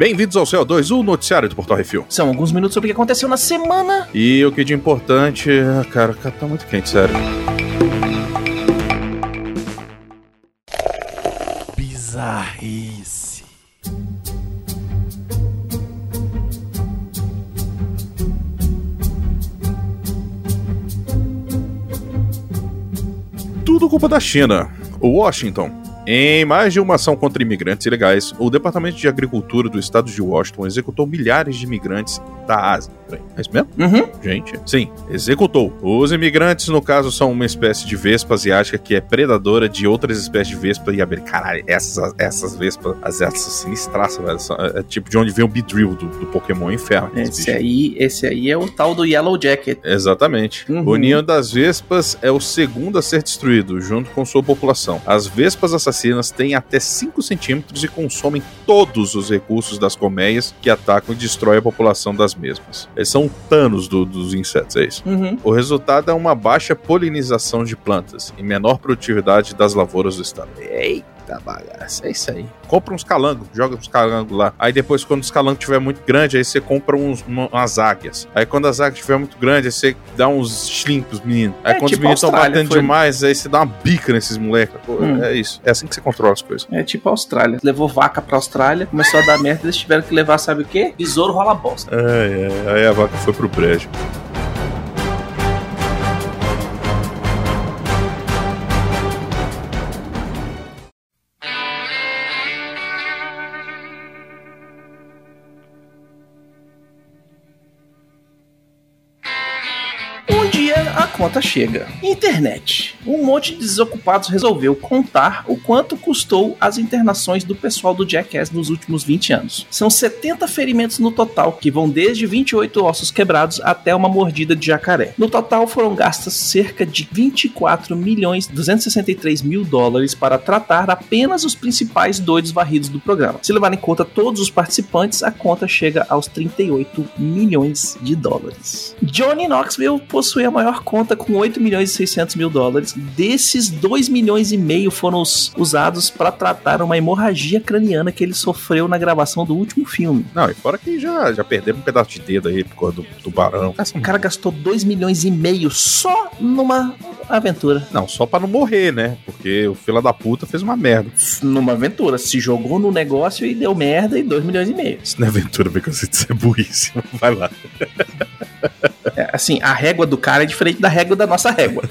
Bem-vindos ao CO2, o noticiário do Portal Refil. São alguns minutos sobre o que aconteceu na semana. E o que de importante, cara, cara tá muito quente, sério. Bizarrice. Tudo culpa da China. Washington em mais de uma ação contra imigrantes ilegais, o Departamento de Agricultura do estado de Washington executou milhares de imigrantes da Ásia. É isso mesmo? Uhum. Gente, sim, executou. Os imigrantes, no caso, são uma espécie de vespa asiática que é predadora de outras espécies de vespa e abelha. Caralho, essas, essas vespas asiáticas são sinistraças, velho. São, é, é, tipo de onde vem o Beedrill do, do Pokémon Inferno. Esse aí, esse aí é o tal do Yellow Jacket. Exatamente. Uhum. O ninho das vespas é o segundo a ser destruído, junto com sua população. As vespas assassinas têm até 5 centímetros e consomem todos os recursos das colmeias que atacam e destroem a população das mesmas. Eles são tanos do, dos insetos, é isso. Uhum. O resultado é uma baixa polinização de plantas e menor produtividade das lavouras do estado. Eita bagaça, é isso aí. Compra uns calangos, joga uns calangos lá. Aí depois, quando os calangos estiver muito grande, aí você compra uns, uma, umas águias. Aí quando as águias estiver muito grande, aí você dá uns slim pros meninos. Aí É, quando tipo os meninos estão batendo foi. demais, aí você dá uma bica nesses moleques. Hum. É isso. É assim que você controla as coisas. É tipo a Austrália. Levou vaca pra Austrália, começou a dar merda, eles tiveram que levar, sabe o quê? Besouro rola bosta. É, é. Aí a vaca foi pro brejo. Conta chega. Internet. Um monte de desocupados resolveu contar o quanto custou as internações do pessoal do Jackass nos últimos 20 anos. São 70 ferimentos no total, que vão desde 28 ossos quebrados até uma mordida de jacaré. No total foram gastas cerca de 24 milhões 263 mil dólares para tratar apenas os principais doidos varridos do programa. Se levar em conta todos os participantes, a conta chega aos 38 milhões de dólares. Johnny Knoxville possui a maior conta com 8 milhões e 600 mil dólares. Desses, 2 milhões e meio foram os- usados para tratar uma hemorragia craniana que ele sofreu na gravação do último filme. Não, e fora que já, já perderam um pedaço de dedo aí por causa do tubarão. O cara gastou 2 milhões e meio só numa aventura. Não, só pra não morrer, né? Porque o fila da puta fez uma merda. Numa aventura. Se jogou no negócio e deu merda e 2 milhões e meio. Isso não é aventura, porque você é burrice. Vai lá. É, assim, a régua do cara é diferente da régua da nossa régua.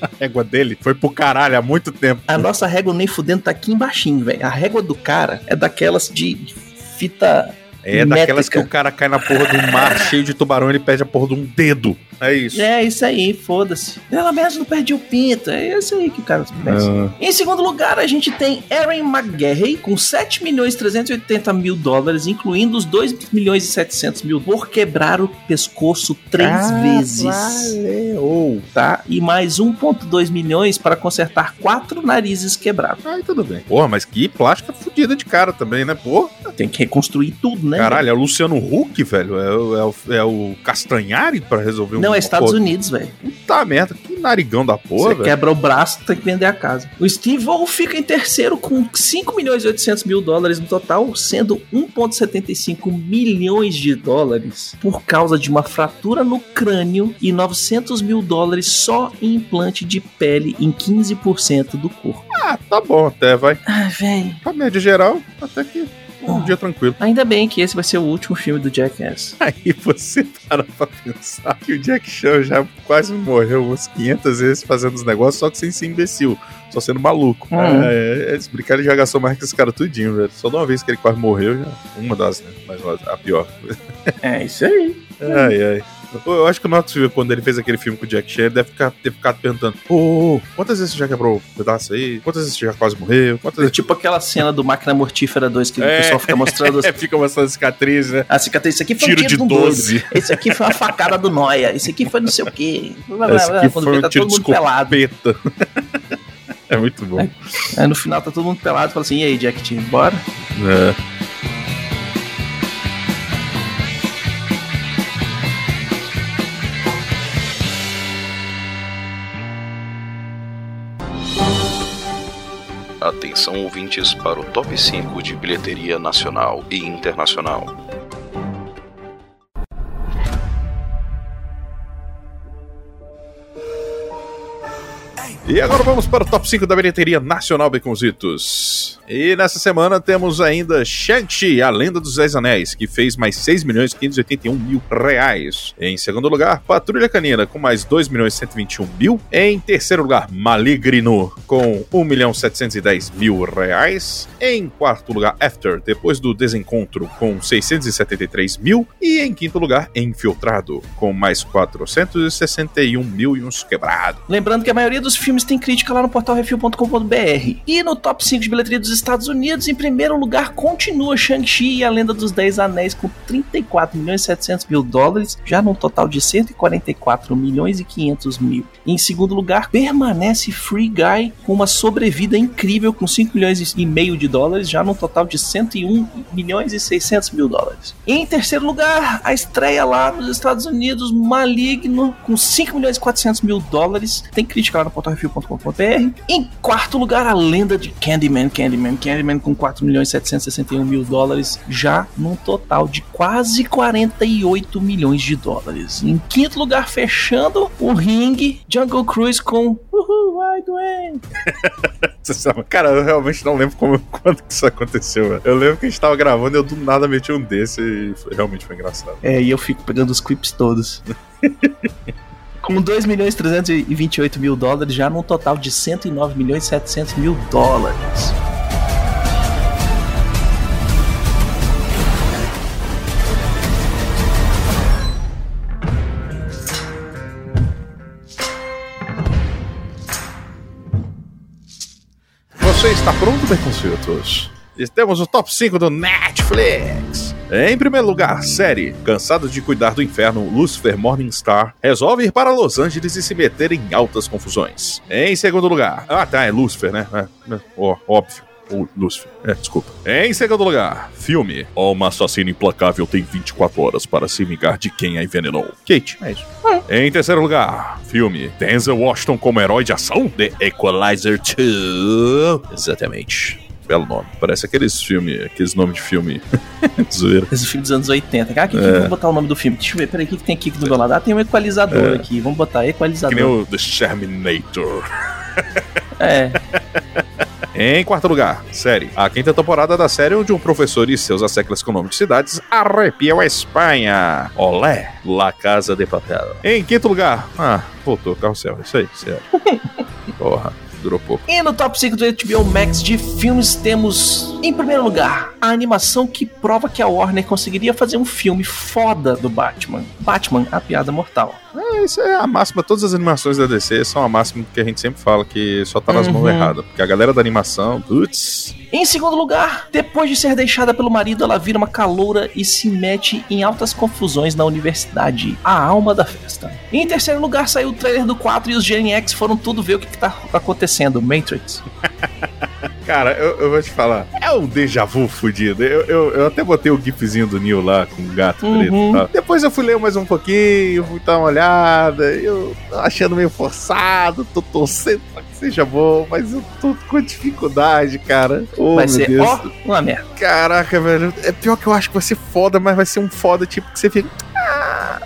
A régua dele foi pro caralho há muito tempo. A nossa régua nem fudendo tá aqui embaixo, velho. A régua do cara é daquelas de de fita. É daquelas que Métrica. o cara cai na porra do mar cheio de tubarão e ele perde a porra de um dedo. É isso. É isso aí, foda-se. Ela mesmo não perde o pinto. É isso aí que o cara pensa. Ah, Em segundo lugar, a gente tem Aaron McGarry com 7 milhões e 380 mil dólares, incluindo os 2 milhões e 700 mil por quebrar o pescoço três Ah, vezes. Valeu. Tá? E mais 1,2 milhões para consertar quatro narizes quebrados. Aí tudo bem. Porra, mas que plástica fodida de cara também, né? Porra. Tem que reconstruir tudo, né? Caralho, é o Luciano Huck, velho. É, o- é o, é o Castanhari pra resolver um Não, é Estados Pô, Unidos, velho. Puta merda, que narigão da porra, Você velho. quebra o braço, tem que vender a casa. O Steve Vaughn fica em terceiro com 5 milhões e 800 mil dólares no total, sendo 1,75 milhões de dólares por causa de uma fratura no crânio e 900 mil dólares só em implante de pele em 15% do corpo. Ah, tá bom até, vai. Ah, velho. A média geral, até que um dia tranquilo. Ainda bem que esse vai ser o último filme do Jackass. Aí você para pra pensar que o Jack Chan já quase morreu umas 500 vezes fazendo os negócios, só que sem ser imbecil, só sendo maluco. Hum. É, é, esse brincar ele já gastou mais que esse cara tudinho, velho. Só de uma vez que ele quase morreu, já. Uma das, né? Mas a pior. É isso aí. Ai, ai. Eu acho que o Knoxville, quando ele fez aquele filme com o Jack Chan, deve ficar, ter ficado perguntando: Ô, ô, quantas vezes você já quebrou um pedaço aí? Quantas vezes você já quase morreu? Quantas É vezes. tipo aquela cena do Máquina Mortífera 2 que o É. pessoal fica mostrando É, fica mostrando cicatriz, né? a cicatriz. Isso aqui foi um Tiro de um doido. 12. Esse aqui foi uma facada do Noia. Esse aqui foi não sei o quê. Esse aqui Quando foi um tá tiro todo mundo pelado. É muito bom. Aí no final tá todo mundo pelado e fala assim: e aí, Jack Team, bora? É. Atenção ouvintes para o top 5 de bilheteria nacional e internacional. E agora vamos para o top 5 da bilheteria nacional, Beconzitos. E nessa semana temos ainda Shang-Chi, a Lenda dos Dez Anéis, que fez mais 6 milhões 581 mil reais. Em segundo lugar, Patrulha Canina, com mais 2 milhões 121 mil. Em terceiro lugar, Maligno, com 1 milhão 710 mil reais. Em quarto lugar, After, depois do desencontro, com 673 mil. E em quinto lugar, Infiltrado, com mais 461 mil e uns quebrados. Lembrando que a maioria dos filmes tem crítica lá no portal refil.com.br. E no top 5 de bilheteria dos Estados Unidos, em primeiro lugar, continua Shang-Chi e a Lenda dos Dez Anéis com 34 milhões e 700 mil dólares, já num total de 144 milhões e 500 mil. Em segundo lugar, permanece Free Guy com uma sobrevida incrível com 5 milhões e meio de dólares, já num total de 101 milhões e 600 mil dólares. Em terceiro lugar, a estreia lá nos Estados Unidos, Maligno, com 5 milhões e 400 mil dólares. Tem crítica lá no portal refil.com.br. Em quarto lugar, a lenda de Candyman, Candyman, Candyman com 4 milhões e 761 mil dólares, já num total de quase 48 milhões de dólares. Em quinto lugar, fechando o ringue, Jungle Cruise com Uhul, vai Dwayne! Cara, eu realmente não lembro como, quando que isso aconteceu. Velho. Eu lembro que a gente tava gravando e eu do nada meti um desse e foi, realmente foi engraçado. É, e eu fico pegando os clips todos. com 2 milhões 328 mil dólares, já num total de 109 milhões 700 mil dólares. Você está pronto, Beconzitos? Temos o top 5 do Netflix. Em primeiro lugar, série. Cansado de cuidar do inferno, Lucifer Morningstar resolve ir para Los Angeles e se meter em altas confusões. Em segundo lugar, ah tá, é Lucifer, né? É, é, ó, óbvio. Lucifer. É, desculpa. Em segundo lugar, filme. Uma assassina implacável tem 24 horas para se vingar de quem a envenenou. Kate. É isso. Em terceiro lugar, filme. Denzel Washington como herói de ação? The Equalizer 2. Exatamente belo nome. Parece aqueles filmes, aqueles nomes de filme. Zoeira. Esse filme dos anos 80. Cara, que, é. vamos botar o nome do filme. Deixa eu ver, peraí, o que, que tem aqui do meu lado? Ah, tem um equalizador é. aqui. Vamos botar equalizador. Que nem o The Terminator. É. Em quarto lugar, série. A quinta temporada da série onde um professor e seus asseclas com nome de cidades arrepiam a Espanha. Olé, La Casa de Papel. Em quinto lugar, ah, voltou, carrossel, isso aí, sério. Porra durou pouco. E no top 5 do HBO Max de filmes temos, em primeiro lugar, a animação que prova que a Warner conseguiria fazer um filme foda do Batman. Batman, a piada mortal. É, isso é a máxima. Todas as animações da DC são a máxima que a gente sempre fala que só tá nas uhum. mãos erradas. Porque a galera da animação, putz. Em segundo lugar, depois de ser deixada pelo marido, ela vira uma caloura e se mete em altas confusões na universidade. A alma da festa. Em terceiro lugar, saiu o trailer do 4 e os Gen X foram tudo ver o que, que tá acontecendo. Matrix. Cara, eu, eu, vou te falar. É um déjà vu fudido. Eu, eu, eu até botei o gifzinho do Neil lá com o gato uhum. preto. Depois eu fui ler mais um pouquinho, fui dar uma olhada. Eu tô achando meio forçado, tô torcendo pra que seja bom, mas eu tô com dificuldade, cara. Oh, vai ser Deus. ó, uma merda. Caraca, velho. É pior que eu acho que vai ser foda, mas vai ser um foda tipo que você fica. Ah,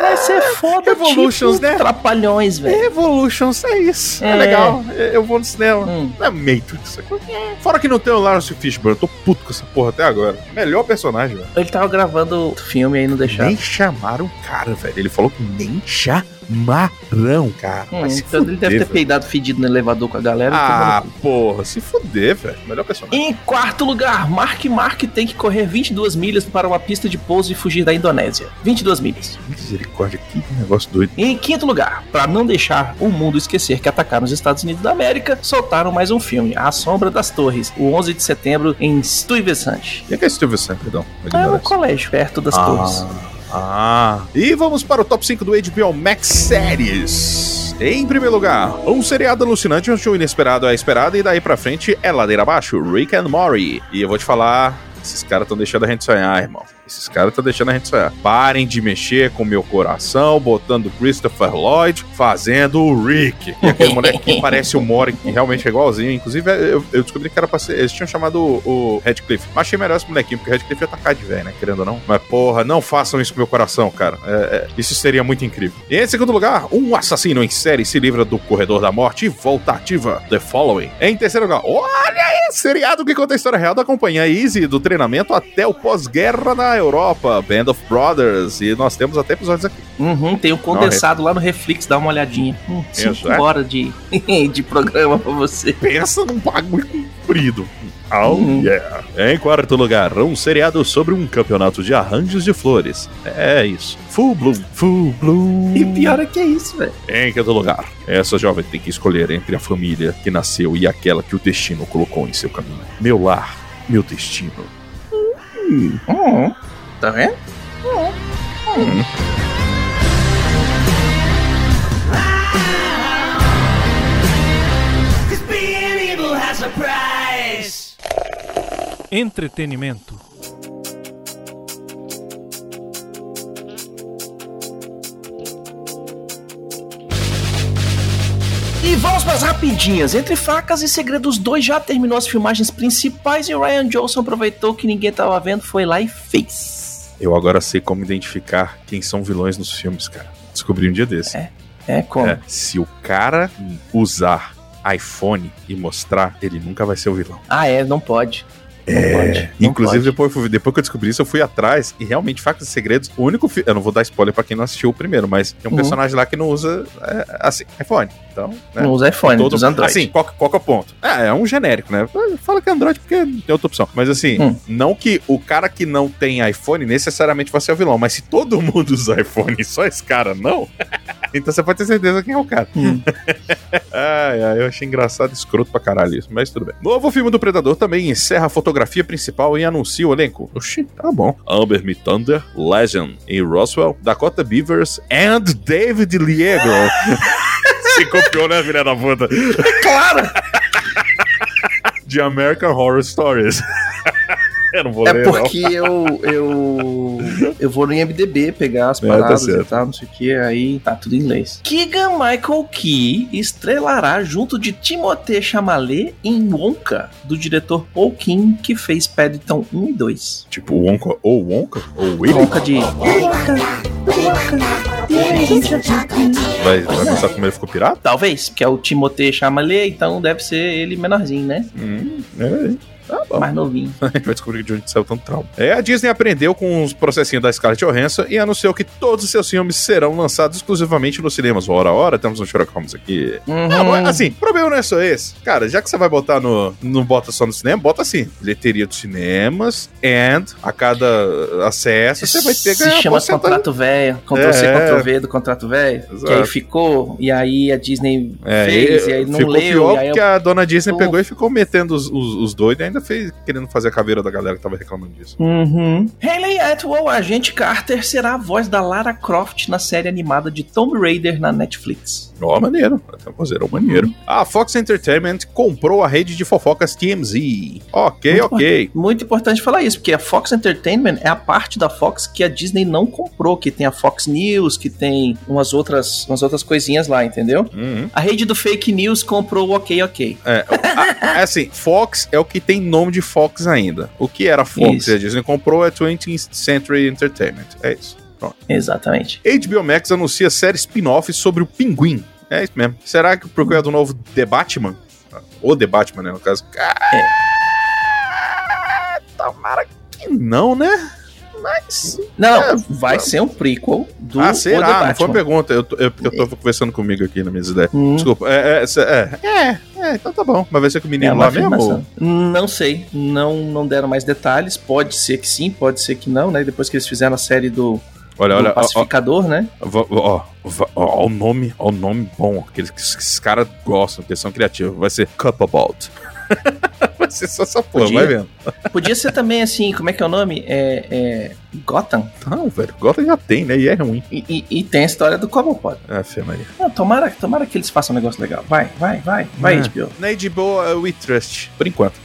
Vai ser foda, Evolutions, tipo, né? Trapalhões, velho. Evolutions, é isso. É, é legal. Eu vou no cinema. Hum. Não é Matrix. É. Fora que não tem o Lawrence Fishburne. Eu tô puto com essa porra até agora. Melhor personagem, velho. Ele tava gravando filme aí, não deixaram. Nem chamaram o cara, velho. Ele falou que nem chamaram marrão, cara. Hum, então fuder, ele deve ter peidado fedido no elevador com a galera. Ah, porra, se fuder, velho. Melhor personagem. Em quarto lugar, Mark Mark tem que correr 22 milhas para uma pista de pouso e fugir da Indonésia. 22 milhas. Misericórdia, que negócio doido. Em quinto lugar, para não deixar o mundo esquecer que atacaram os Estados Unidos da América, soltaram mais um filme, A Sombra das Torres, o 11 de setembro em Stuyvesant. O que é Stuyvesant, perdão? É um colégio perto das ah. Torres. Ah, e vamos para o top 5 do HBO Max Séries. Em primeiro lugar, um seriado alucinante onde o inesperado é esperado e daí pra frente é ladeira abaixo, Rick and Morty. E eu vou te falar, esses caras estão deixando a gente sonhar, irmão. Esses caras estão deixando a gente sonhar. Parem de mexer com meu coração, botando Christopher Lloyd fazendo o Rick. E aquele moleque que parece o Mori, que realmente é igualzinho. Inclusive, eu, eu descobri que era pra ser. Eles tinham chamado o, o Redcliffe. Mas achei melhor esse molequinho, porque o Redcliffe ia tacar de velho, né? Querendo ou não. Mas, porra, não façam isso com meu coração, cara. É, é, isso seria muito incrível. E em segundo lugar, um assassino em série se livra do corredor da morte e volta ativa. The Following. Em terceiro lugar, olha aí, seriado que conta a história real da companhia Easy, do treinamento até o pós-guerra na Europa. Band of Brothers. E nós temos até episódios aqui. Uhum, tem o condensado lá no Reflex, dá uma olhadinha. Hum, cinco horas de, de programa pra você. Pensa num bagulho comprido. Oh, Uhum. yeah. Em quarto lugar, um seriado sobre um campeonato de arranjos de flores. É isso. Full Bloom, Full Bloom. E pior é que é isso, velho. Em quinto lugar, essa jovem tem que escolher entre a família que nasceu e aquela que o destino colocou em seu caminho. Meu lar, meu destino. Hum, tá vendo? A price. Entretenimento. Rapidinhas. Entre facas e segredos 2 já terminou as filmagens principais e o Ryan Johnson aproveitou que ninguém tava vendo, foi lá e fez. Eu agora sei como identificar quem são vilões nos filmes, cara. Descobri um dia desse. É. É como? É, se o cara usar iPhone e mostrar, ele nunca vai ser o vilão. Ah, é, não pode. Pode. não Inclusive, pode. depois, depois que eu descobri isso, eu fui atrás e realmente, Facas e Segredos, o único filme. Eu não vou dar spoiler pra quem não assistiu o primeiro, mas tem um Uhum. personagem lá que não usa é, assim, iPhone. Então, né? Não usa iPhone, Todo- usa Android. Assim, qual, qual que é o ponto? É, é um genérico, né? Fala que é Android porque não tem outra opção. Mas assim, Hum. não que o cara que não tem iPhone necessariamente vai ser o vilão, mas se todo mundo usa iPhone e só esse cara não, então você pode ter certeza quem é o cara. Hum. Ai, ai, eu achei engraçado e escroto pra caralho isso, mas tudo bem. Novo filme do Predador também encerra a fotografia principal e anuncia o elenco. Oxi, tá bom. Amber Me Thunder, Legend e Roswell, Dakota Beavers and David Liegro. Se copiou, né, filha da puta? Claro! De American Horror Stories. eu não vou É ler, não. porque eu, eu. Eu vou no IMDB pegar as É, tá e tal, não sei o que, aí tá tudo em inglês. Keegan Michael Key estrelará junto de Timothée Chalamet em Wonka, do diretor Paul King, que fez Paddington 1 e 2. Tipo, Wonka, ou Wonka, ou Willy. Wonka de. Vai, vai mostrar como ele ficou pirata? Talvez, porque é o Timothée Chalamet, então deve ser ele menorzinho, né? Hum, é. Bom. Mais novinho. A gente vai descobrir de onde saiu tanto trauma. É, a Disney aprendeu com os processinhos da Scarlett Johansson e anunciou que todos os seus filmes serão lançados exclusivamente nos cinemas. Hora a hora, temos um Sherlock Holmes aqui. Uhum. Não, assim, o problema não é só esse. Cara, já que você vai botar no. Não bota só no cinema, bota assim: bilheteria dos cinemas, and a cada acesso você vai ter Se ganhar chama contrato velho, Ctrl C, É. Ctrl V do contrato velho, que aí ficou, e aí a Disney É, fez, e- e aí não ficou leu, pior e aí porque a dona Disney pegou e ficou metendo os, os, os doidos ainda fez querendo fazer a caveira da galera que tava reclamando disso. Uhum. Hayley Atwell, a agente Carter, será a voz da Lara Croft na série animada de Tomb Raider na Netflix. Ó, maneiro. Até um maneiro. A Fox Entertainment comprou a rede de fofocas TMZ. Ok, Muito ok. Muito importante falar isso, porque a Fox Entertainment é a parte da Fox que a Disney não comprou, que tem a Fox News, que tem umas outras, umas outras coisinhas lá, entendeu? Uhum. A rede do Fake News comprou o Ok Ok. É, a- assim, Fox é o que tem nome de Fox ainda. O que era Fox Isso. e a Disney comprou é 20th Century Entertainment. É isso. Pronto. Exatamente. HBO Max anuncia série spin-off sobre o Pinguim. É isso mesmo. Será que por causa do novo The Batman? O The Batman, né, no caso. Ah, Tomara que não, né? Mas. Não, É, vai tá. ser um prequel do ah, O será? Não foi Batman. pergunta. Eu, tô- eu, eu tô conversando comigo aqui nas minhas ideias. Hum. Desculpa. É, é, é, é, é, então tá bom. Mas vai ser com o É menino uma lá mesmo? Não sei, não, não deram mais detalhes. Pode ser que sim, pode ser que não, né? Depois que eles fizeram a série do, Olha, do olha, ó, ó, Pacificador, né? ó, ó, ó, ó, o nome, ó, o nome bom, aqueles que esses caras gostam, que são criativos. Vai ser Cupabout. ser só essa porra, Podia. vai vendo. Podia ser também assim, como é que é o nome? É, é Gotham. Não, velho, Gotham já tem, né? E é ruim. E, e- e tem a história do Cobblepot. É, Fê Maria. Não, tomara, tomara que eles façam um negócio legal. Vai, vai, vai, vai, É. HBO. Na HBO, uh, We Trust, por enquanto.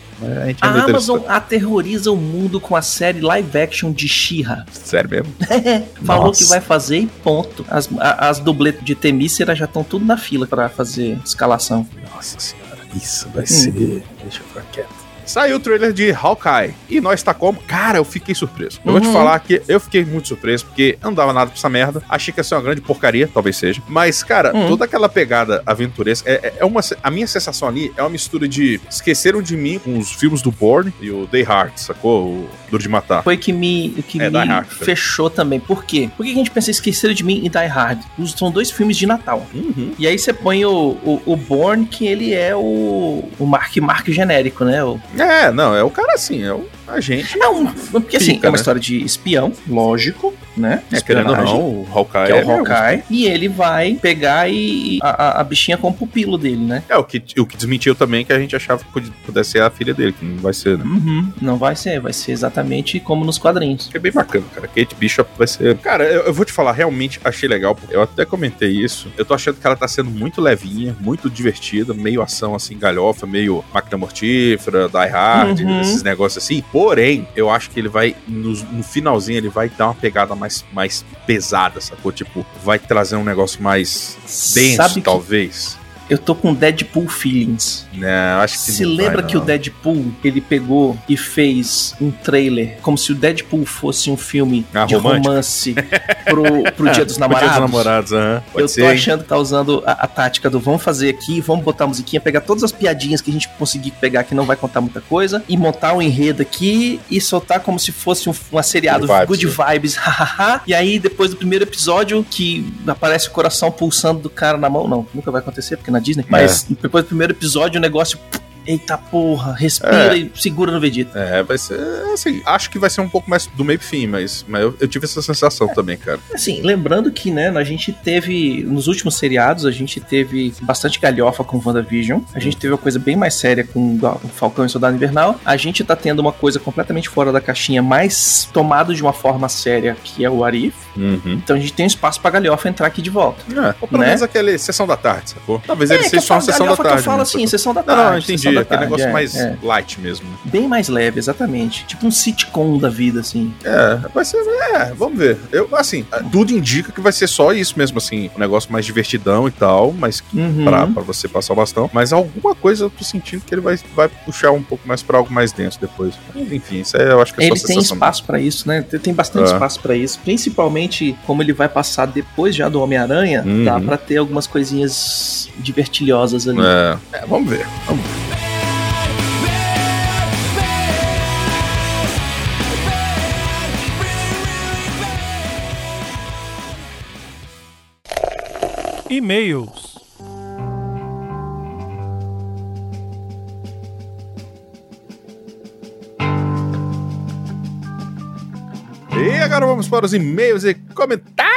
A A Amazon aterroriza o mundo com a série live action de She-Ra. Sério mesmo? Falou Nossa. que vai fazer e ponto. As, a- as dubletas de Temícera já estão tudo na fila pra fazer escalação. Nossa senhora, isso vai ser. Deixa eu ficar quieto. Saiu o trailer de Hawkeye. E nós tá como? Cara, eu fiquei surpreso. Eu vou te Uhum. falar que eu fiquei muito surpreso, porque eu não dava nada pra essa merda. Achei que ia ser uma grande porcaria, talvez seja. Mas, cara, Uhum. toda aquela pegada aventuresca. É, é- é uma. A minha sensação ali é uma mistura de Esqueceram de mim com os filmes do Bourne e o Day Hard, sacou? O Duro de Matar. Foi que me, o que É, me Hard. fechou também. Por quê? Por que a gente pensa em Esqueceram de Mim e Die Hard? São dois filmes de Natal. Uhum. E aí você põe o, o, o Bourne, que ele é o, o Mark Mark genérico, né? O, É, não, é o cara assim, é o agente. é um, porque assim, é uma né? história de espião, lógico, né? É, querendo ou não, o Hawkeye Que é o é, Hawkeye. E ele vai pegar e a, a- bichinha como pupilo dele, né? É, o que, o que desmentiu também que a gente achava que pudesse ser a filha dele, que não vai ser, né? Uhum. Não vai ser, vai ser exatamente como nos quadrinhos. É bem bacana, cara. Kate Bishop vai ser. Cara, eu, eu vou te falar, realmente achei legal. porque Eu até comentei isso. Eu tô achando que ela tá sendo muito levinha, muito divertida, meio ação assim, galhofa, meio máquina mortífera, Die Hard, Uhum. esses negócios assim. Porém, eu acho que ele vai, no, no finalzinho, ele vai dar uma pegada mais, mais pesada, sacou? Tipo, vai trazer um negócio mais denso, Sabe talvez. Eu tô com Deadpool feelings. Né, acho que Se não vai, lembra que o não. Deadpool, ele pegou e fez um trailer como se o Deadpool fosse um filme Ah, de romântico? romance pro, pro Dia dos O Namorados? Dia dos Namorados, aham. Pode eu ser, tô achando que tá usando a, a tática do vamos fazer aqui, vamos botar a musiquinha, pegar todas as piadinhas que a gente conseguir pegar que não vai contar muita coisa, e montar um enredo aqui e soltar como se fosse um, uma seriado Good good vibes, vibes, hahaha. e aí depois do primeiro episódio que aparece o coração pulsando do cara na mão, não, nunca vai acontecer porque é na Disney, mas depois do primeiro episódio o negócio Eita porra, respira É. e segura no Vegeta. É, vai ser assim. Acho que vai ser um pouco mais do meio fim, mas, mas eu, eu tive essa sensação também, cara. Assim, lembrando que, né, a gente teve, nos últimos seriados, a gente teve bastante galhofa com WandaVision, a gente teve uma coisa bem mais séria com Falcão e Soldado Invernal, a gente tá tendo uma coisa completamente fora da caixinha, mais tomado de uma forma séria, que é o Arif, Uhum. então a gente tem um espaço pra galhofa entrar aqui de volta. É, ou pelo Né? menos aquele sessão da tarde, sacou? Talvez É, ele seja só uma sessão da tarde. eu falo né, assim, sessão da Não, tarde. não, entendi. Aquele tarde, negócio é, mais é. light mesmo. né? Bem mais leve, exatamente. Tipo um sitcom da vida, assim. É, vai ser. É, vamos ver. Eu, assim, tudo indica que vai ser só isso mesmo, assim. Um negócio mais divertidão e tal, mas Uhum. pra, pra você passar o bastão. Mas alguma coisa eu tô sentindo que ele vai, vai puxar um pouco mais pra algo mais denso depois. Mas, enfim, isso aí eu acho que é só Ele tem espaço pra isso, né? Tem- bastante É. espaço pra isso. Principalmente como ele vai passar depois já do Homem-Aranha, Uhum. dá pra ter algumas coisinhas divertilhosas ali. É, é, vamos ver. Vamos ver. E-mails. E agora vamos para os e-mails e comentários,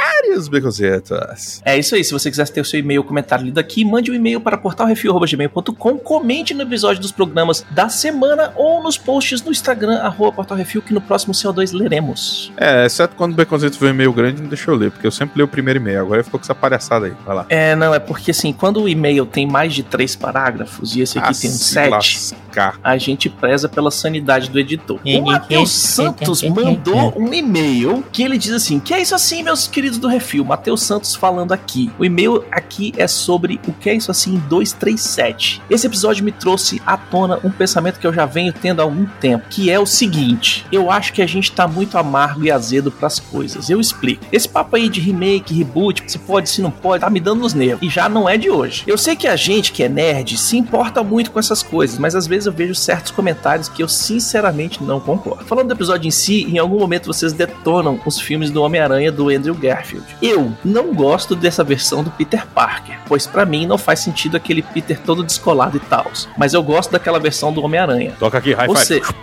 É isso aí. Se você quiser ter o seu e-mail ou comentário lido aqui, mande um e-mail para portalrefil.gmail.com, comente no episódio dos programas da semana ou nos posts no Instagram, arroba portalrefil, que no próximo CO2 leremos. É, exceto quando o Beconzito foi um e-mail grande, não deixa eu ler, porque eu sempre leio o primeiro e-mail. Agora ficou com essa palhaçada aí. Vai lá. É, não, é porque assim, quando o e-mail tem mais de três parágrafos e esse aqui Ah, tem um se sete, lascar. a gente preza pela sanidade do editor. O Matheus Santos mandou um e-mail que ele diz assim: Que é isso assim, meus queridos do Refil? Matheus Santos falando aqui. O e-mail aqui é sobre o que é isso assim 237. Esse episódio me trouxe à tona um pensamento que eu já venho tendo há algum tempo, que é o seguinte: eu acho que a gente tá muito amargo e azedo pras coisas. Eu explico. Esse papo aí de remake, reboot, se pode, se não pode, tá me dando nos nervos. E já não é de hoje. Eu sei que a gente que é nerd se importa muito com essas coisas, mas às vezes eu vejo certos comentários que eu sinceramente não concordo. Falando do episódio em si, em algum momento vocês detonam os filmes do Homem-Aranha do Andrew Garfield. Eu não gosto dessa versão do Peter Parker, pois pra mim não faz sentido aquele Peter todo descolado e tal. Mas eu gosto daquela versão do Homem-Aranha. Toca aqui, high five. seja-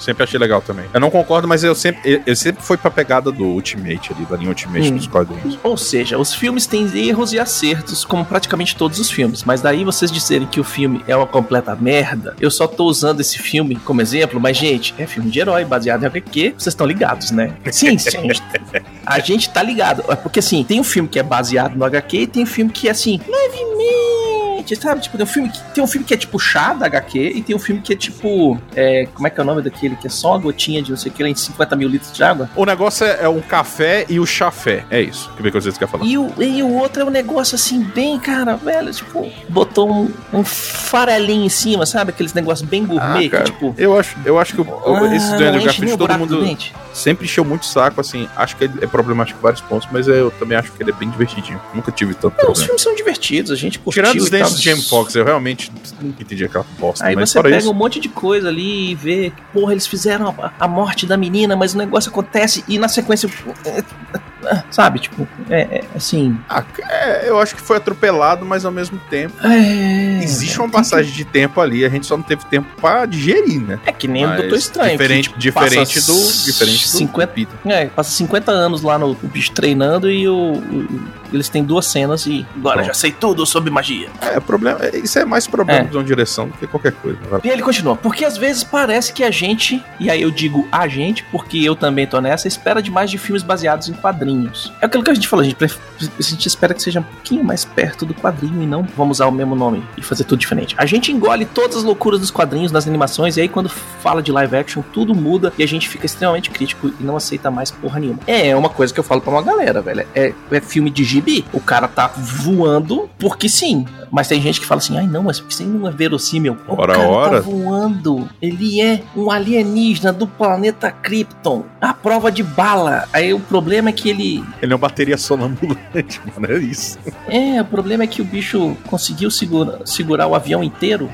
Sempre achei legal também. Eu não concordo, mas eu sempre, eu, eu sempre fui pra pegada do Ultimate ali, da linha Ultimate Hum. dos quadrinhos. Ou seja, os filmes têm erros e acertos, como praticamente todos os filmes. Mas daí vocês dizerem que o filme é uma completa merda, eu só tô usando esse filme como exemplo, mas, gente, é filme de herói, baseado em HQ, vocês estão ligados, né? Sim, sim. A gente, a gente tá ligado. É porque assim, tem um filme que é baseado no HQ e tem um filme que é assim, levemente. Exatamente, sabe? Tipo, tem um filme que, tem um filme que é tipo chá da HQ e tem um filme que é tipo. é, como é que é o nome daquele? Que é só uma gotinha de não sei o que, lá em 50 mil litros de água. O negócio é, é um café e o chafé. É isso. Que ver que vocês querem falar. E o, e o outro é um negócio assim, bem, cara, velho, tipo, botou um, um farelinho em cima, sabe? Aqueles negócios bem gourmet, Ah, que, tipo. Eu acho, eu acho que o, o- esse do ah, Andrew Garfield todo mundo sempre encheu muito saco, assim. Acho que é problemático em vários pontos, mas eu também acho que ele é bem divertidinho. Nunca tive tanto Não, os problema. filmes são divertidos, a gente curtiu Tirando os e dentes de Jamie Foxx, eu realmente nunca entendi aquela bosta. Aí mas você pega isso, um monte de coisa ali e vê que, porra, eles fizeram a, a morte da menina, mas o negócio acontece e na sequência. Sabe, tipo, é, é, assim. ah, é, eu acho que foi atropelado, mas ao mesmo tempo É, existe uma passagem de tempo ali, a gente só não teve tempo pra digerir, né? que- É que nem o Mas Doutor Estranho. Diferente, que, tipo, diferente do diferente do 50, Peter. é, passa 50 anos lá no o bicho treinando e o, o- eles têm duas cenas e agora Pronto. já sei tudo sobre magia. É, problema, é, isso é mais problema É. de uma direção do que qualquer coisa. E ele continua, porque às vezes parece que a gente, e aí eu digo a gente, porque eu também tô nessa, espera demais de filmes baseados em quadrinhos. É aquilo que a gente falou, a gente, a gente espera que seja um pouquinho mais perto do quadrinho e não vamos usar o mesmo nome e fazer tudo diferente. A gente engole todas as loucuras dos quadrinhos, das animações, e aí quando fala de live action, tudo muda e a gente fica extremamente crítico e não aceita mais porra nenhuma. É uma coisa que eu falo pra uma galera, velho. É, é filme de gibi. O cara tá voando porque sim. Mas tem gente que fala assim, ai não, mas isso aí não é verossímil. O Ora, cara ora. tá voando. Ele é um alienígena do planeta Krypton. A prova de bala. Aí o problema é que ele. Ele é uma bateria sonambulante, mano, é isso. É, o problema é que o bicho conseguiu segura- segurar o avião inteiro.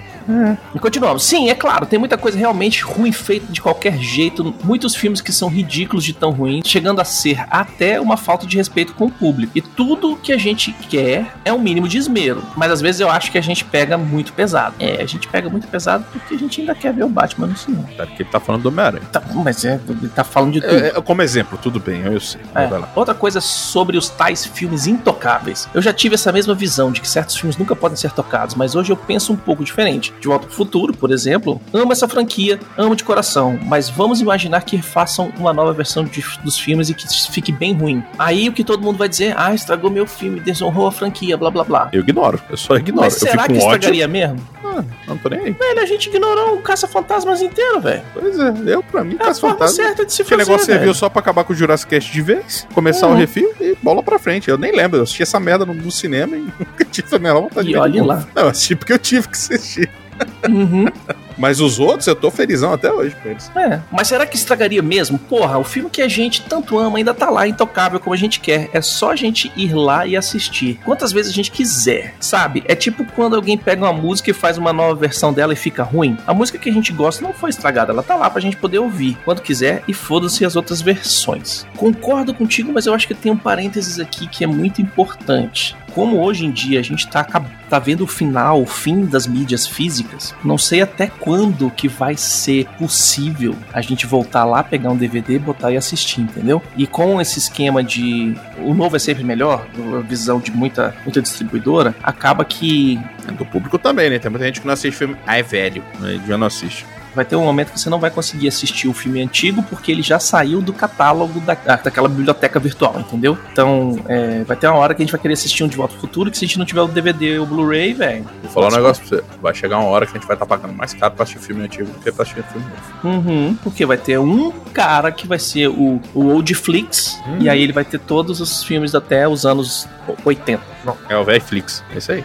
E continuamos. Sim, é claro, tem muita coisa realmente ruim feita de qualquer jeito. Muitos filmes que são ridículos de tão ruins, chegando a ser até uma falta de respeito com o público. E tudo que a gente quer é um mínimo de esmero. Mas às vezes eu acho que a gente pega muito pesado. É, a gente pega muito pesado porque a gente ainda quer ver o Batman no cinema. Tá, porque ele tá falando do Homem-Aranha. Tá, mas é, ele tá falando de tudo. É, é, como exemplo, tudo bem, eu sei. É. Outra coisa sobre os tais filmes intocáveis. Eu já tive essa mesma visão de que certos filmes nunca podem ser tocados, mas hoje eu penso um pouco diferente. De Volta pro Futuro, por exemplo, amo essa franquia, amo de coração, mas vamos imaginar que façam uma nova versão de- dos filmes e que fique bem ruim. Aí o que todo mundo vai dizer, ah, estragou meu filme, desonrou a franquia, blá blá blá. Eu ignoro, eu só ignoro. Mas eu será fico que estragaria mesmo? Ah, não tô nem aí. Velho, a gente ignorou o Caça-Fantasmas inteiro, velho. Pois é, eu, pra mim, É a Caça forma Fantasma. certa de se fazer, negócio serviu velho. só pra acabar com o Jurassic Cast de vez, começar Uhum. o refil e bola pra frente. Eu nem lembro, eu assisti essa merda no, no cinema e nunca tive a menor vontade E de de novo. lá. Não, eu assisti porque eu tive que assistir. Uhum. Mas os outros, eu tô felizão até hoje com eles. É, mas será que estragaria mesmo? Porra, o filme que a gente tanto ama ainda tá lá, intocável como a gente quer. É só a gente ir lá e assistir. Quantas vezes a gente quiser, sabe? É tipo quando alguém pega uma música e faz uma nova versão dela e fica ruim. A música que a gente gosta não foi estragada, ela tá lá pra gente poder ouvir quando quiser e foda-se as outras versões. Concordo contigo, mas eu acho que tem um parênteses aqui que é muito importante. Como hoje em dia a gente tá, tá vendo o final, o fim das mídias físicas, não sei até quando que vai ser possível a gente voltar lá, pegar um DVD, botar e assistir, entendeu? E com esse esquema de o novo é sempre melhor, a visão de muita, muita distribuidora, acaba que Do público também, né? Tem muita gente que não assiste filme. Ah, é velho. Né? Já não assiste. Vai ter um momento que você não vai conseguir assistir o filme antigo porque ele já saiu do catálogo da, daquela biblioteca virtual, entendeu? Então, é, vai ter uma hora que a gente vai querer assistir um De Volta ao Futuro que se a gente não tiver o DVD ou o Blu-ray, velho. Vou falar um negócio pra você. Vai chegar uma hora que a gente vai estar pagando mais caro pra assistir filme antigo do que pra assistir filme novo. Uhum, porque vai ter um cara que vai ser o, o Old Flix, Hum. e aí ele vai ter todos os filmes até os anos 80. Não, é o velho Flix. É isso aí.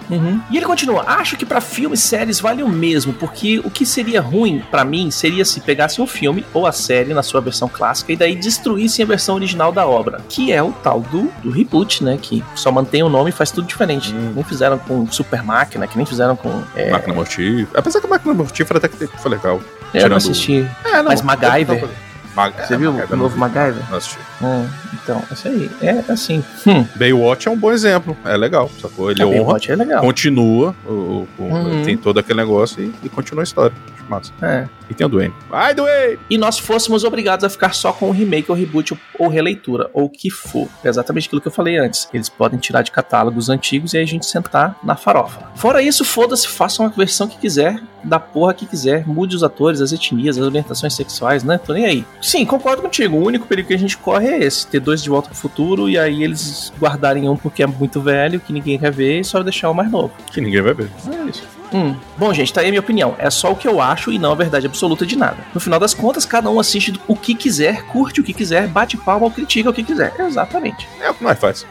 E ele continua: acho que pra filmes e séries vale o mesmo, porque o que seria ruim pra mim seria se pegassem o filme ou a série na sua versão clássica e daí destruíssem a versão original da obra, que é o tal do, do reboot, né? Que só mantém o nome e faz tudo diferente. Hum. Nem fizeram com Super Máquina, que nem fizeram com. É, Máquina Mortífera. Apesar que a Máquina Mortífera até que foi legal. eu não assisti. É, Mas MacGyver? Mag... Você viu o novo MacGyver? Não assisti. É, então, isso aí. É assim. Hum, Baywatch é um bom exemplo. É legal, sacou? Ele a honra, Baywatch é legal. continua, o, o- Uhum. tem todo aquele negócio e, e continua a história. Massa. É. E tem o Duane. Vai, Duane! E nós fôssemos obrigados a ficar só com o remake ou reboot ou, releitura, ou o que for. É exatamente aquilo que eu falei antes. Eles podem tirar de catálogos antigos e aí a gente sentar na farofa. Fora isso, foda-se, façam a versão que quiser, da porra que quiser, mude os atores, as etnias, as orientações sexuais, né? Tô nem aí. Sim, concordo contigo. O único perigo que a gente corre é esse: ter dois de volta pro futuro e aí eles guardarem um porque é muito velho, que ninguém quer ver, e só deixar o mais novo. Que ninguém vai ver. É isso. Hum. Bom, gente, tá aí a minha opinião. É só o que eu acho e não a verdade absoluta de nada. No final das contas, cada um assiste o que quiser, curte o que quiser, bate palma ou critica o que quiser. Exatamente. É o que nós faz.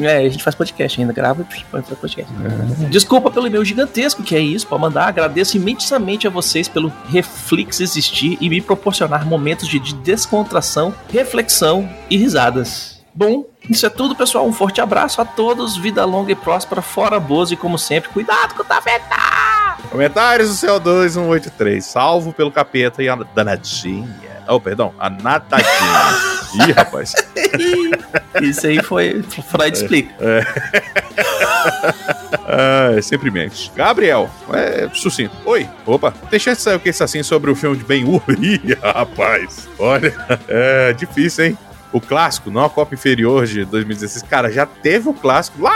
É, a gente faz podcast ainda, grava e faz podcast. Desculpa pelo e-mail gigantesco que é isso, pode mandar. Agradeço imensamente a vocês pelo Reflex existir e me proporcionar momentos de de descontração, reflexão e risadas. Bom, isso é tudo, pessoal. Um forte abraço a todos, vida longa e próspera, fora Bozo e como sempre, cuidado com o tafetá! Comentários do CO2 183. Salvo pelo capeta e a danadinha. Oh, perdão, a nadadinha. Ih, rapaz. Isso aí foi Freud explica. Ah, sempre mente. Gabriel, é sucinto. Oi, opa, tem chance de sair o que é assim sobre o filme de Ben-Hur? Ih, rapaz, olha, é difícil, hein? O clássico, não a Copa Inferior de 2016. Cara, já teve o clássico lá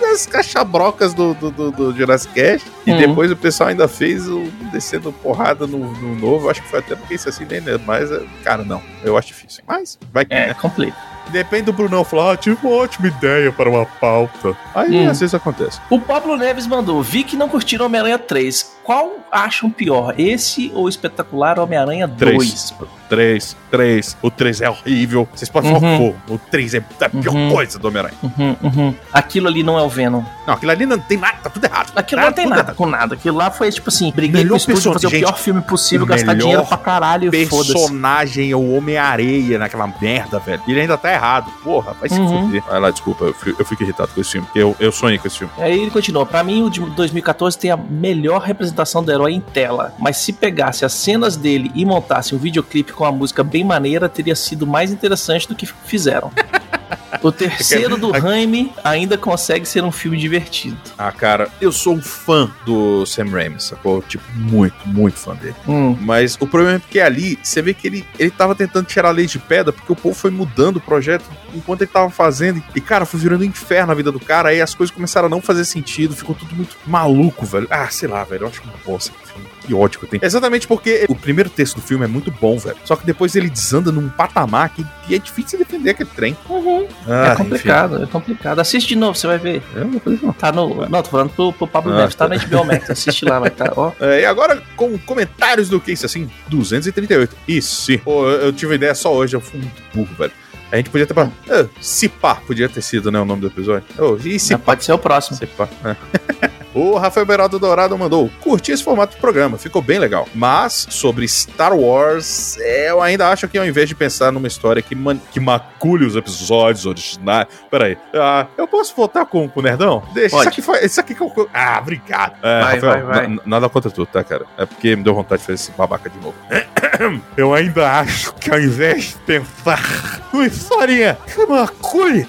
nas cachabrocas do, do, do, do Jurassic Cast. E Uhum. depois o pessoal ainda fez o descendo porrada no, no novo. Acho que foi até porque isso assim nem lembro. Mas, é, cara, não. Eu acho difícil. Mas vai que, É, né? completo. Depende do Brunão falar, ah, tive uma ótima ideia para uma pauta. Aí Hum. às vezes acontece. O Pablo Neves mandou: Vi que não curtiram Homem-Aranha 3. Qual acham pior? Esse ou o espetacular Homem-Aranha 2? Três. 3, 3. O 3 é horrível. Vocês podem falar Uhum. for. O 3 é a pior Uhum. coisa do Homem-Aranha. Uhum, uhum. Aquilo ali não é o Venom. Não, aquilo ali não tem nada, tá tudo errado. Aquilo Tá não tem nada errado. com nada. Aquilo lá foi tipo assim: briguei Melhor com o estúdio fazer o gente, pior filme possível, o gastar dinheiro pra caralho e foda-se. Personagem é o Homem-Areia naquela merda, velho. Ele ainda tá errado. Porra, vai se Uhum. fuder. Vai lá, desculpa. Eu fico, eu fico irritado com esse filme. Porque eu, eu sonhei com esse filme. Aí ele continua: Pra mim, o de 2014 tem a melhor representação do herói em tela. Mas se pegasse as cenas dele e montasse um videoclipe com a música bem maneira, teria sido mais interessante do que fizeram. O terceiro do Raimi ainda consegue ser um filme divertido. Ah, cara, eu sou um fã do Sam Raimi, sacou? Tipo, muito, muito fã dele. Hum, Mas o problema é porque ali, você vê que ele, ele tava tentando tirar a lei de pedra, porque o povo foi mudando o projeto enquanto ele tava fazendo. E, cara, foi virando um inferno a vida do cara. Aí as coisas começaram a não fazer sentido, ficou tudo muito maluco, velho. Ah, sei lá, velho, eu acho uma bosta. Que ódio que eu tenho. Exatamente porque o primeiro texto do filme é muito bom, velho. Só que depois ele desanda num patamar que, que é difícil defender aquele trem. Ah, é complicado, é complicado. Assiste de novo, você vai ver. enfim. Eu não fazer isso, não. Tá no. Não, tô falando pro, pro Pablo Ah, Neves, tá tá. no HBO Max. Assiste lá, vai tá. Ó. É, e agora com comentários do que isso assim, 238. Isso, sim. Pô, eu, eu tive uma ideia só hoje, eu fui muito burro, velho. A gente podia ter falado, ah, se pá, podia ter sido, né, o nome do episódio. Oh, e se Já pá, pode ser o próximo. se pá. é. O Rafael Beraldo Dourado mandou, curti esse formato do programa, ficou bem legal. Mas, sobre Star Wars, é, eu ainda acho que ao invés de pensar numa história que, man- que macule os episódios originais... Peraí, ah, eu posso voltar com, com o Nerdão? Deixa, Pode. isso aqui foi... Isso aqui que eu... Ah, obrigado. É, Vai, Rafael, vai, vai. na- nada contra tu, tá, cara? É porque me deu vontade de fazer esse babaca de novo. Eu ainda acho que ao invés de pensar numa historinha que macule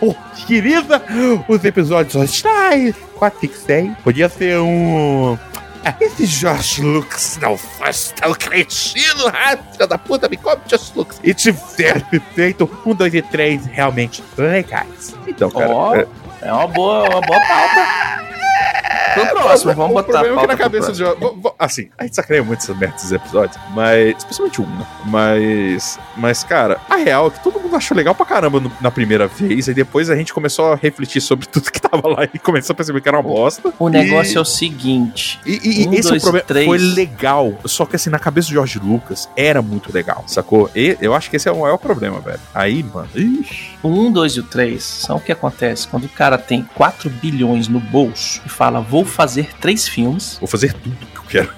Oh, querida, os episódios originais, 4, 5, 6. Podia ser um. Ah, esse Josh Lucas não faz tão cretino, ah, filha da puta, me come Josh Lucas. E tiver feito um, dois e três realmente legais. Então, cara. Ó, é, é uma boa, uma boa pauta. Pro próximo, vamos o botar a problema é que pauta na pro cabeça de. Assim, a gente sacaneia muito essas merdas dos episódios, mas. Especialmente um, né? Mas. Mas, cara, a real é que todo mundo achou legal pra caramba no- na primeira vez, e depois a gente começou a refletir sobre tudo que tava lá e começou a perceber que era uma bosta. O E- negócio é o seguinte. E, e- e Um, esse é o dois, problema. três. Foi legal. Só que assim, na cabeça do George Lucas, era muito legal, sacou? E eu acho que esse é o maior problema, velho. Aí, mano. Ixi. O 1, 2 e o 3 são o que acontece quando o cara tem 4 bilhões no bolso e fala, vou fazer três filmes. Vou fazer tudo que eu quero.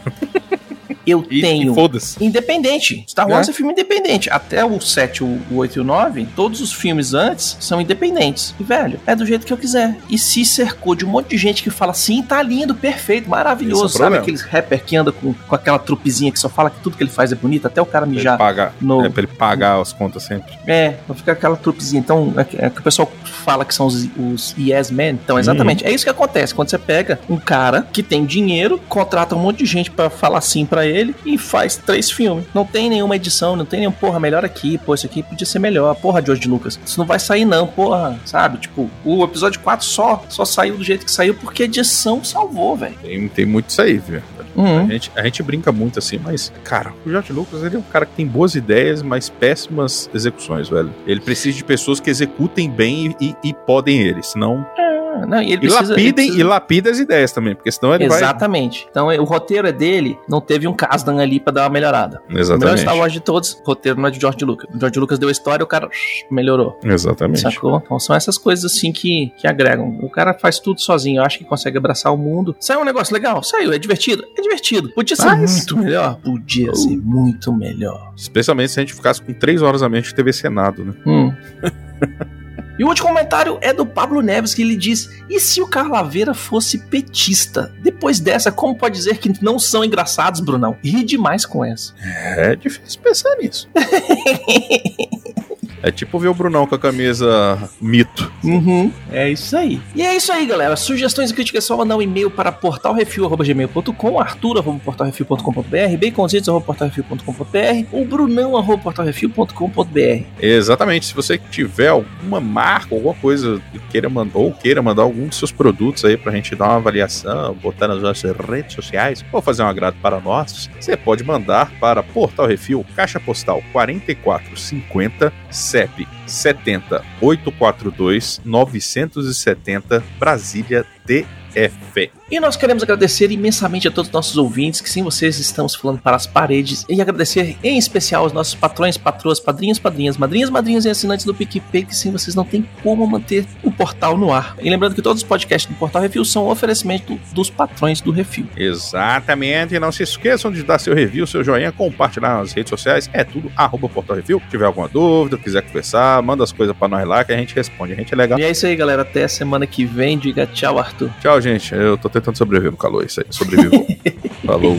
eu E, tenho e independente. Star Wars É. é. filme independente. Até o 7, o o 8 e o 9, todos os filmes antes são independentes. E, velho, é do jeito que eu quiser. E se cercou de um monte de gente que fala assim, tá lindo, perfeito, maravilhoso. Esse é Sabe aqueles rapper que anda com, com aquela trupezinha que só fala que tudo que ele faz é bonito, até o cara Pra ele mijar. pagar, no- é, pra ele pagar as contas sempre. É, vai ficar aquela trupezinha. Então, é que, é que o pessoal fala que são os, os yes men. Então, exatamente. É isso que acontece. Quando você pega um cara que tem dinheiro, contrata um monte de gente pra falar sim pra ele e faz três filmes. Não tem nenhuma edição, não tem nenhum, porra, melhor aqui, pô, isso aqui podia ser melhor. Porra, George Lucas. Isso não vai sair, não, porra. Sabe? Tipo, o episódio 4 só, só saiu do jeito que saiu porque a edição salvou, velho. Tem, tem muito isso aí, velho. A, Uhum. gente, a gente brinca muito assim, mas, cara, o George Lucas ele é um cara que tem boas ideias, mas péssimas execuções, velho. Ele precisa de pessoas que executem bem e, e podem ele, senão. Ah, Não, e E lapidem, precisa- e lapidem as ideias também, porque senão ele vai. Exatamente. Então é, o roteiro é dele, não teve um Kasdan ali pra dar uma melhorada. O melhor Exatamente. Star Wars de todos, o roteiro não é de George Lucas. O George Lucas deu a história, o cara melhorou. Exatamente. Sacou? Então são essas coisas assim que, que agregam. O cara faz tudo sozinho, acha que consegue abraçar o mundo. Saiu um negócio legal? Saiu, é divertido? É divertido. Podia ser Mas- muito melhor? Podia ser muito melhor. Especialmente se a gente ficasse com três horas a menos de TV Senado, né? Hum. E o último comentário é do Pablo Neves, que ele diz: E se o Carlaveira fosse petista? Depois dessa, como pode dizer que não são engraçados, Brunão? Ri demais com essa. É difícil pensar nisso. É tipo ver o Brunão com a camisa mito. Uhum, é isso aí. E é isso aí, galera. Sugestões e críticas é só mandar um e-mail para portalrefil.gmail.com, arthur.portalrefil.com.br, baconzitos.portalrefil.com.br ou brunão.portalrefil.com.br. Exatamente. Se você tiver alguma marca, alguma coisa que queira mandar, ou queira mandar algum dos seus produtos aí pra gente dar uma avaliação, botar nas nossas redes sociais, ou fazer um agrado para nós, você pode mandar para Portal Refil, Caixa Postal 4450, CEP 70 842 970, Brasília DF. E nós queremos agradecer imensamente a todos os nossos ouvintes, que sem vocês estamos falando para as paredes, e agradecer em especial aos nossos patrões, patroas, padrinhos, padrinhas, madrinhas, madrinhas e assinantes do PicPay, que sem vocês não tem como manter o portal no ar. E lembrando que todos os podcasts do Portal Refil são um oferecimento dos patrões do Refil. Exatamente. E não se esqueçam de dar seu review, seu joinha, compartilhar nas redes sociais. É tudo arroba Portal Review. Se tiver alguma dúvida, quiser conversar, manda as coisas pra nós lá que a gente responde. A gente é legal. E é isso aí, galera. Até a semana que vem. Diga tchau, Arthur. Tchau, gente. Eu tô tentando sobreviver no calor. Isso aí. Sobrevivou. Falou.